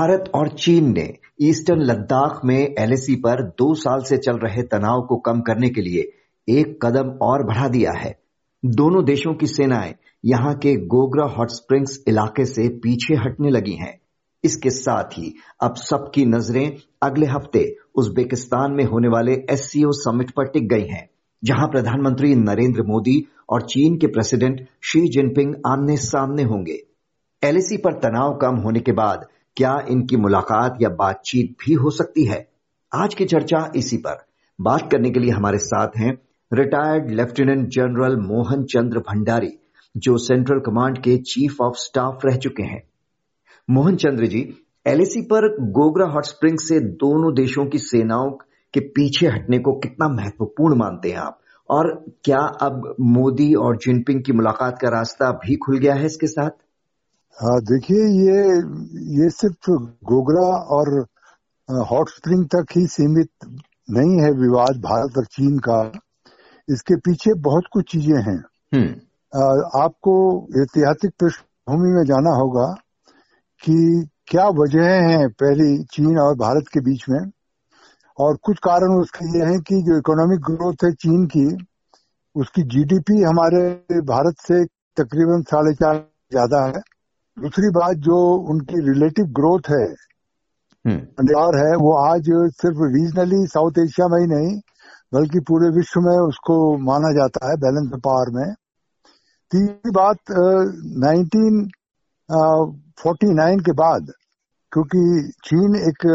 भारत और चीन ने ईस्टर्न लद्दाख में एलएसी पर दो साल से चल रहे तनाव को कम करने के लिए एक कदम और बढ़ा दिया है। दोनों देशों की सेनाएँ यहाँ के गोगरा हॉट स्प्रिंग्स इलाके से पीछे हटने लगी हैं। इसके साथ ही अब सबकी नज़रें अगले हफ़्ते उज्बेकिस्तान में होने वाले एससीओ समिट पर टिक गई हैं, जहाँ प्रधानमंत्री नरेंद्र मोदी और चीन के प्रेसिडेंट शी जिनपिंग आमने सामने होंगे। एलएसी पर तनाव कम होने के बाद क्या इनकी मुलाकात या बातचीत भी हो सकती है? आज की चर्चा इसी पर। बात करने के लिए हमारे साथ हैं retired lieutenant general Mohan Chandra Bhandari, जो सेंट्रल कमांड के चीफ ऑफ़ स्टाफ रह चुके हैं। मोहन चंद्र जी, एलएसी पर गोगरा हॉट स्प्रिंग से दोनों देशों की सेनाओं के पीछे हटने को कितना महत्वपूर्ण मानते हैं आप? और क्या अब मोदी और जिनपिंग की मुलाकात का रास्ता भी खुल गया है इसके साथ? हाँ देखिए ये ये सिर्फ़ गोगरा और हॉट स्प्रिंग तक ही सीमित नहीं है विवाद भारत और चीन का। इसके पीछे बहुत कुछ चीज़ें हैं। आपको ऐतिहासिक पृष्ठभूमि में जाना होगा कि क्या वजह हैं पहली चीन और भारत के बीच में। और कुछ कारण उसके ये हैं कि जो इकोनॉमिक ग्रोथ है चीन की उसकी जीडीपी हमारे भारत से तकरीबन साढ़े चार ज़्यादा है। दूसरी बात जो उनकी रिलेटिव ग्रोथ है और है वो आज सिर्फ़ रीजनली साउथ एशिया में ही नहीं बल्कि पूरे विश्व में उसको माना जाता है बैलेंस ऑफ़ पावर में। तीसरी बात नाइनटीन फोर्टी नाइन के बाद क्योंकि चीन एक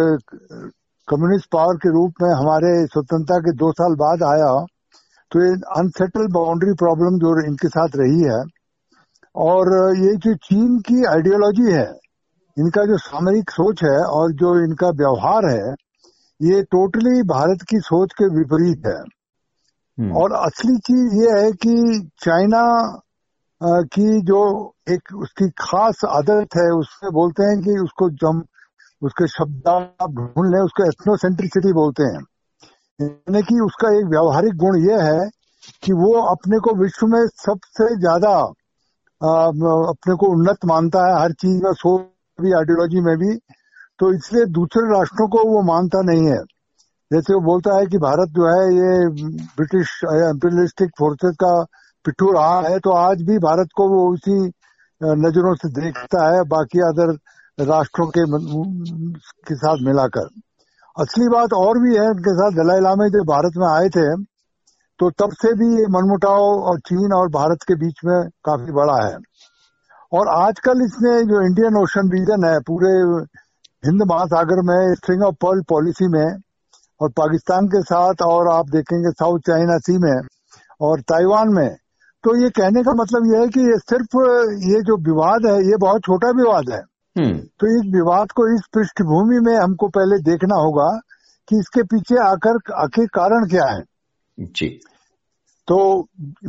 कम्युनिस्ट पावर के रूप में हमारे स्वतंत्रता के दो साल बाद आया तो ये अनसेटल बाउंड्री प्रॉब्लम जो इनके साथ रही है और ये जो चीन की आइडियोलॉजी है इनका जो सामरिक सोच है और जो इनका व्यवहार है ये टोटली भारत की सोच के विपरीत है हम्म। और असली चीज़ ये है कि चाइना की जो एक उसकी खास आदत है उससे बोलते हैं कि उसको जम उसके शब्द आप ढूंढ लें उसको एथनोसेंट्रिसिटी बोलते हैं यानी कि उसका एक व्यवहारिक गुण ये है कि वो अपने को विश्व में सबसे ज़्यादा अपने को उन्नत मानता है हर चीज़ में, सोच भी आइडियोलॉजी में भी। तो इसलिए दूसरे राष्ट्रों को वो मानता नहीं है। जैसे वो बोलता है कि भारत जो है, ये ब्रिटिश इम्पीरियलिस्टिक फोर्सेस का पिट्ठू रहा है। तो आज भी भारत को वो उसी नज़रों से देखता है, बाकी अदर राष्ट्रों के के साथ मिलाकर। असली बात और भी है, उनके साथ दलाई लामे जब भारत में आए थे तो तब से भी ये मनमुटाव और चीन और भारत के बीच में काफ़ी बड़ा है। और आजकल इसने जो इंडियन ओशन रीजन है पूरे हिंद महासागर में स्ट्रिंग ऑफ़ पर्ल पॉलिसी में और पाकिस्तान के साथ और आप देखेंगे साउथ चाइना सी में और ताइवान में तो ये कहने का मतलब यह है कि ये सिर्फ़ ये जो विवाद है ये बहुत छोटा विवाद है। हम्म। तो इस विवाद को इस पृष्ठभूमि में हमको पहले देखना होगा कि इसके पीछे आकर आखिर कारण क्या है। जी। तो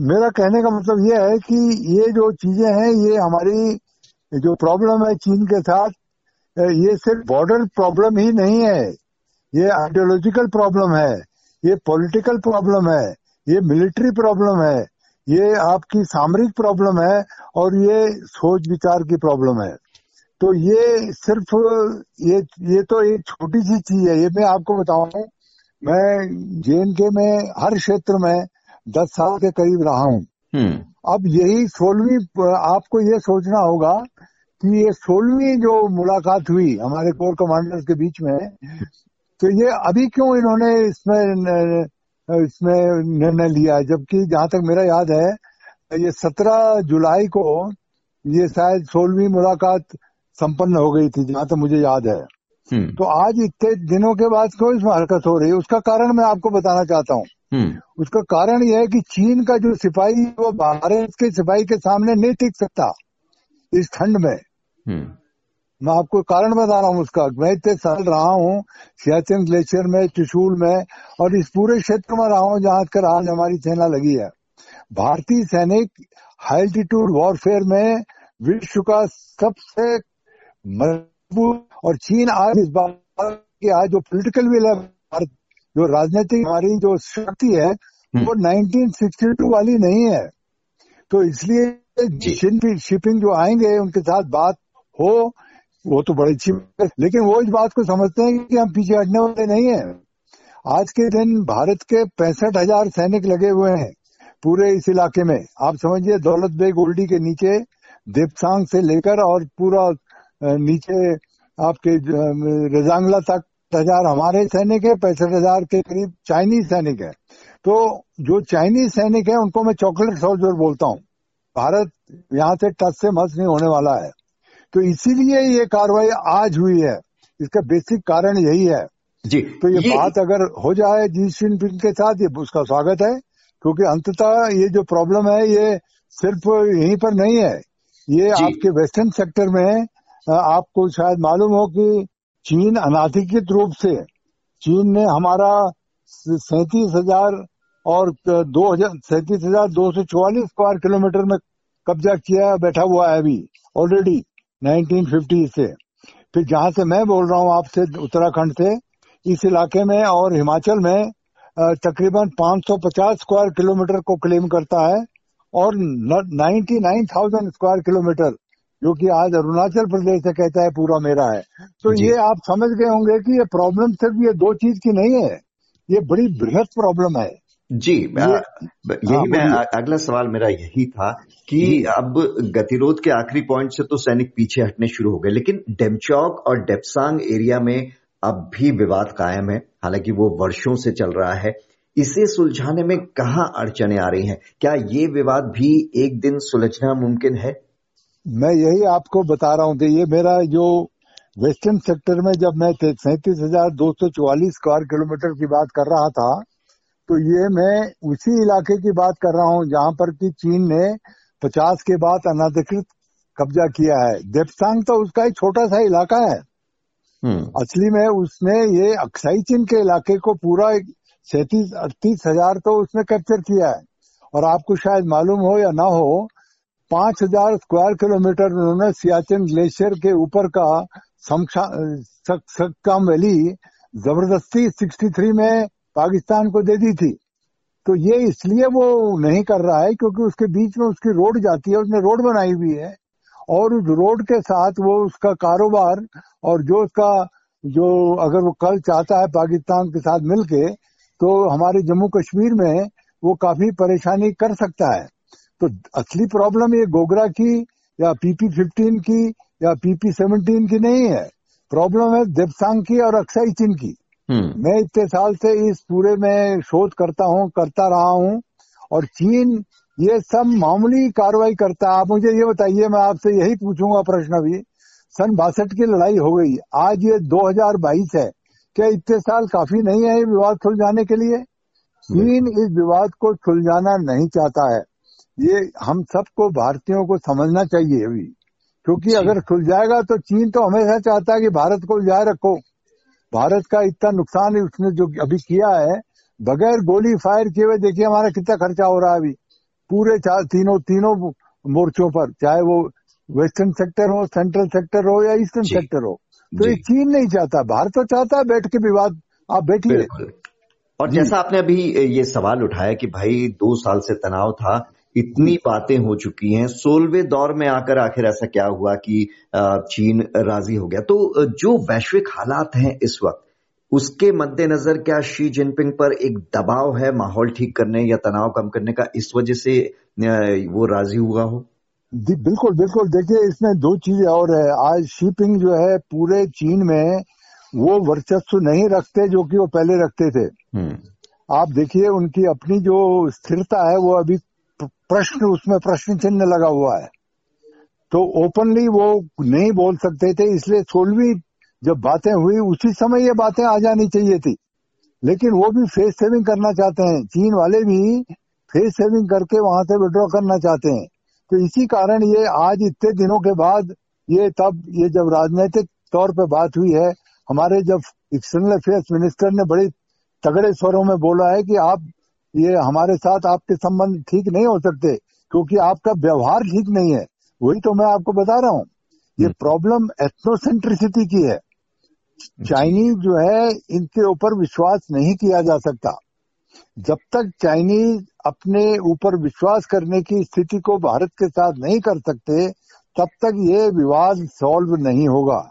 मेरा कहने का मतलब ये है कि ये जो चीज़ें हैं, ये हमारी जो प्रॉब्लम है चीन के साथ ये सिर्फ़ बॉर्डर प्रॉब्लम ही नहीं है। ये आइडियोलॉजिकल प्रॉब्लम है, ये पॉलिटिकल प्रॉब्लम है, ये मिलिट्री प्रॉब्लम है, ये आपकी सामरिक प्रॉब्लम है और ये सोच विचार की प्रॉब्लम है। तो ये सिर्फ़, ये ये तो एक छोटी सी चीज़ है, ये मैं आपको बताऊँ मैं जे के में हर क्षेत्र में दस साल के करीब रहा हूँ हम्म। अब यही सोलहवीं आपको ये सोचना होगा कि ये सोलहवीं जो मुलाकात हुई हमारे कोर कमांडर्स के बीच में तो ये अभी क्यों इन्होंने इसमें इसमें निर्णय लिया जबकि जहाँ तक मेरा याद है ये सत्रह जुलाई को ये शायद सोलहवीं मुलाकात संपन्न हो गई थी जहाँ तक मुझे याद है। तो आज इतने दिनों के बाद क्यों इसमें हरकत हो रही है? उसका कारण मैं आपको बताना चाहता हूँ। हम्म। उसका कारण यह है कि चीन का जो सिपाही वो भारत के सिपाही के सामने नहीं टिक सकता इस ठंड में। हम्म। मैं आपको कारण बता रहा हूँ उसका। मैं इतने साल रहा हूँ सियाचिन ग्लेशियर में त्रिशूल में और इस पूरे क्षेत्र में रहा हूँ जहाँ कर आज हमारी सेना लगी है। भारतीय सैनिक हाईल्टीट्यूड वॉरफेयर में विश्व का सबसे और चीन आज इस बात की आज जो पोलिटिकल विल है भारत जो राजनीतिक हमारी जो शक्ति है हम्म। वो 1962 वाली नहीं है। तो इसलिए शिपिंग जो आएँगे उनके साथ बात हो वो तो बड़ी अच्छी लेकिन वो इस बात को समझते हैं कि हम पीछे हटने वाले नहीं है। आज के दिन भारत के पैंसठ हज़ार सैनिक लगे हुए हैं पूरे इस इलाके में। आप समझिए दौलत बेग ओल्डी के नीचे देवसांग से लेकर और पूरा नीचे आपके रजांगला तक हज़ार हमारे सैनिक है पैंसठ हज़ार के करीब चाइनीज़ सैनिक है। तो जो चाइनीज़ सैनिक है उनको मैं चॉकलेट सोल्जर बोलता हूँ। भारत यहाँ से टच से मस नहीं होने वाला है। तो इसीलिए ये कार्रवाई आज हुई है। इसका बेसिक कारण यही है। जी तो ये, ये बात अगर हो जाए जी जिनपिंग के साथ ये उसका स्वागत है। क्योंकि अंततः ये जो प्रॉब्लम है ये सिर्फ़ यहीं पर नहीं है। ये आपके वेस्टर्न सेक्टर में आपको शायद मालूम हो कि चीन अनाधिकृत रूप से चीन ने हमारा सैतीस हज़ार और दो हज़ार सैतीस हज़ार दो सौ चौवालीस स्क्वायर किलोमीटर में कब्जा किया बैठा हुआ है अभी ऑलरेडी 1950 से। फिर जहाँ से मैं बोल रहा हूँ आपसे उत्तराखंड से इस इलाके में और हिमाचल में तकरीबन 550 स्क्वायर किलोमीटर को क्लेम करता है और 99,000 स्क्वायर किलोमीटर जो कि आज अरुणाचल प्रदेश से कहता है पूरा मेरा है. तो ये आप समझ गए होंगे कि ये प्रॉब्लम सिर्फ़ ये दो चीज़ की नहीं है। ये बड़ी बृहद प्रॉब्लम है। जी यही हाँ, मैं अगला सवाल मेरा यही था कि अब गतिरोध के आखिरी पॉइंट से तो सैनिक पीछे हटने शुरू हो गए लेकिन डेमचौक और डेपसांग एरिया में अब भी विवाद कायम है। हालाँकि वो वर्षों से चल रहा है। इसे सुलझाने में कहा अड़चने आ रही हैं? क्या ये विवाद भी एक दिन सुलझना मुमकिन है? मैं यही आपको बता रहा हूँ कि ये मेरा जो वेस्टर्न सेक्टर में जब मैं सैतीस हज़ार दो सौ चौवालीस स्क्वायर किलोमीटर की बात कर रहा था तो ये मैं उसी इलाके की बात कर रहा हूँ जहाँ पर कि चीन ने पचास के बाद अनाधिकृत कब्जा किया है। देपसांग तो उसका एक छोटा सा इलाका है। हम्म। असली में उसने ये अक्साई चीन के इलाके को पूरा सैतीस अड़तीस हज़ार तो उसने कैप्चर किया है। और आपको शायद मालूम हो या ना हो पाँच हज़ार स्क्वायर किलोमीटर उन्होंने सियाचिन ग्लेशियर के ऊपर का सक्काम वैली ज़बरदस्ती 63 में पाकिस्तान को दे दी थी। तो ये इसलिए वो नहीं कर रहा है क्योंकि उसके बीच में उसकी रोड जाती है, उसने रोड बनाई हुई है। और उस रोड के साथ वो उसका कारोबार और जो उसका, जो अगर वो कल चाहता है पाकिस्तान के साथ मिलके तो हमारे जम्मू कश्मीर में वो काफ़ी परेशानी कर सकता है। तो असली प्रॉब्लम ये गोगरा की या पीपी फिफ्टीन की या पीपी सेवनटीन की नहीं है। प्रॉब्लम है देवसांग की और अक्साई चीन की। हम्म। मैं इतने साल से इस पूरे में शोध करता हूँ करता रहा हूँ और चीन ये सब मामूली कार्रवाई करता है। आप मुझे ये बताइए मैं आपसे यही पूछूँगा प्रश्न अभी। सन बासठ की लड़ाई हो गई। आज ये 2022 है। क्या इतने साल काफ़ी नहीं है ये विवाद सुलझाने के लिए? चीन इस विवाद को सुलझाना नहीं चाहता है। ये हम सबको भारतीयों को समझना चाहिए अभी। क्योंकि अगर सुलझाएगा तो चीन तो हमेशा चाहता है कि भारत को उलझाए रखो। भारत का इतना नुकसान उसने जो अभी किया है बगैर गोली फायर किए हुए देखिए हमारा कितना खर्चा हो रहा है अभी। पूरे चार तीनों तीनों मोर्चों पर चाहे वो वेस्टर्न सेक्टर हो सेंट्रल सेक्टर हो या ईस्टर्न सेक्टर हो। तो ये चीन नहीं चाहता। भारत तो चाहता है बैठ के विवाद आप बैठिए। और जैसा आपने अभी ये सवाल उठाया कि भाई दो साल से तनाव था इतनी बातें हो चुकी हैं। सोलवे दौर में आकर आखिर ऐसा क्या हुआ कि चीन राज़ी हो गया? तो जो वैश्विक हालात हैं इस वक्त उसके मद्देनजर क्या शी जिनपिंग पर एक दबाव है माहौल ठीक करने या तनाव कम करने का? इस वजह से वो राज़ी हुआ हो? जी बिल्कुल बिल्कुल। देखिए इसमें दो चीज़ें और है। आज शिपिंग जो है पूरे चीन में वो वर्चस्व नहीं रखते जो कि वो पहले रखते थे। हम्म। आप देखिए उनकी अपनी जो स्थिरता है वो अभी प्रश्न उसमें प्रश्न चिन्ह लगा हुआ है। तो ओपनली वो नहीं बोल सकते थे, इसलिए सोलहवीं जब बातें हुई, उसी समय ये बातें आ जानी चाहिए थी। लेकिन वो भी फेस सेविंग करना चाहते हैं। चीन वाले भी फेस सेविंग करके वहाँ से विड्रॉ करना चाहते हैं। तो इसी कारण ये आज इतने दिनों के बाद ये तब ये जब राजनीतिक तौर पे बात हुई है, हमारे जब एक्सटर्नल अफेयर्स मिनिस्टर ने बड़े तगड़े स्वरों में बोला है कि आप ये हमारे साथ आपके संबंध ठीक नहीं हो सकते क्योंकि आपका व्यवहार ठीक नहीं है। वही तो मैं आपको बता रहा हूँ। ये प्रॉब्लम हम्म। एथनोसेंट्रिसिटी की है। चाइनीज़ जो है इनके ऊपर विश्वास नहीं किया जा सकता। जब तक चाइनीज़ अपने ऊपर विश्वास करने की स्थिति को भारत के साथ नहीं कर सकते तब तक ये विवाद सॉल्व नहीं होगा।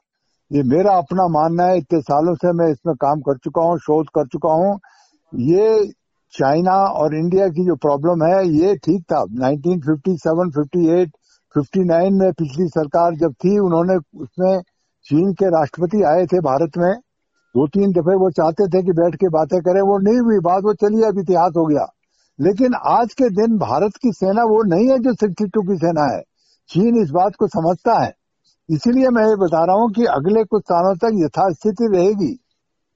ये मेरा अपना मानना है इतने सालों से मैं इसमें काम कर चुका हूँ शोध कर चुका हूँ। ये चाइना और इंडिया की जो प्रॉब्लम है ये ठीक था। 1957, 58, 59 में पिछली सरकार जब थी उन्होंने उसमें चीन के राष्ट्रपति आए थे भारत में। दो तीन दफे वो चाहते थे कि बैठ के बातें करें वो नहीं हुई। बात वो चली अब इतिहास हो गया। लेकिन आज के दिन भारत की सेना वो नहीं है जो सिक्सटी टू की सेना है। चीन इस बात को समझता है। इसीलिए मैं ये बता रहा हूँ कि अगले कुछ सालों तक यथास्थिति रहेगी।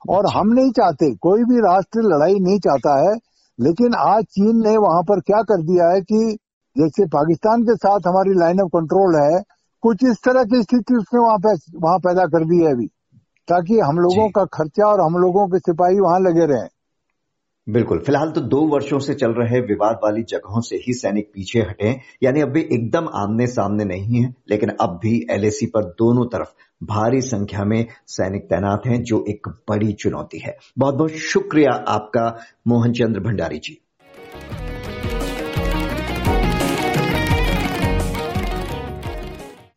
और हम नहीं चाहते कोई भी राष्ट्र लड़ाई नहीं चाहता है। लेकिन आज चीन ने वहाँ पर क्या कर दिया है कि जैसे पाकिस्तान के साथ हमारी लाइन ऑफ़ कंट्रोल है कुछ इस तरह की स्थिति उसने वहाँ पे वहाँ पैदा कर दी है अभी ताकि हम लोगों का खर्चा और हम लोगों के सिपाही वहाँ लगे रहें। बिल्कुल। फ़िलहाल तो दो वर्षों से चल रहे विवाद वाली जगहों से ही सैनिक पीछे हटे। यानी अब भी एकदम आमने सामने नहीं है, लेकिन अब भी एलएसी पर दोनों तरफ़ भारी संख्या में सैनिक तैनात हैं, जो एक बड़ी चुनौती है। बहुत बहुत शुक्रिया आपका मोहन चंद्र भंडारी जी।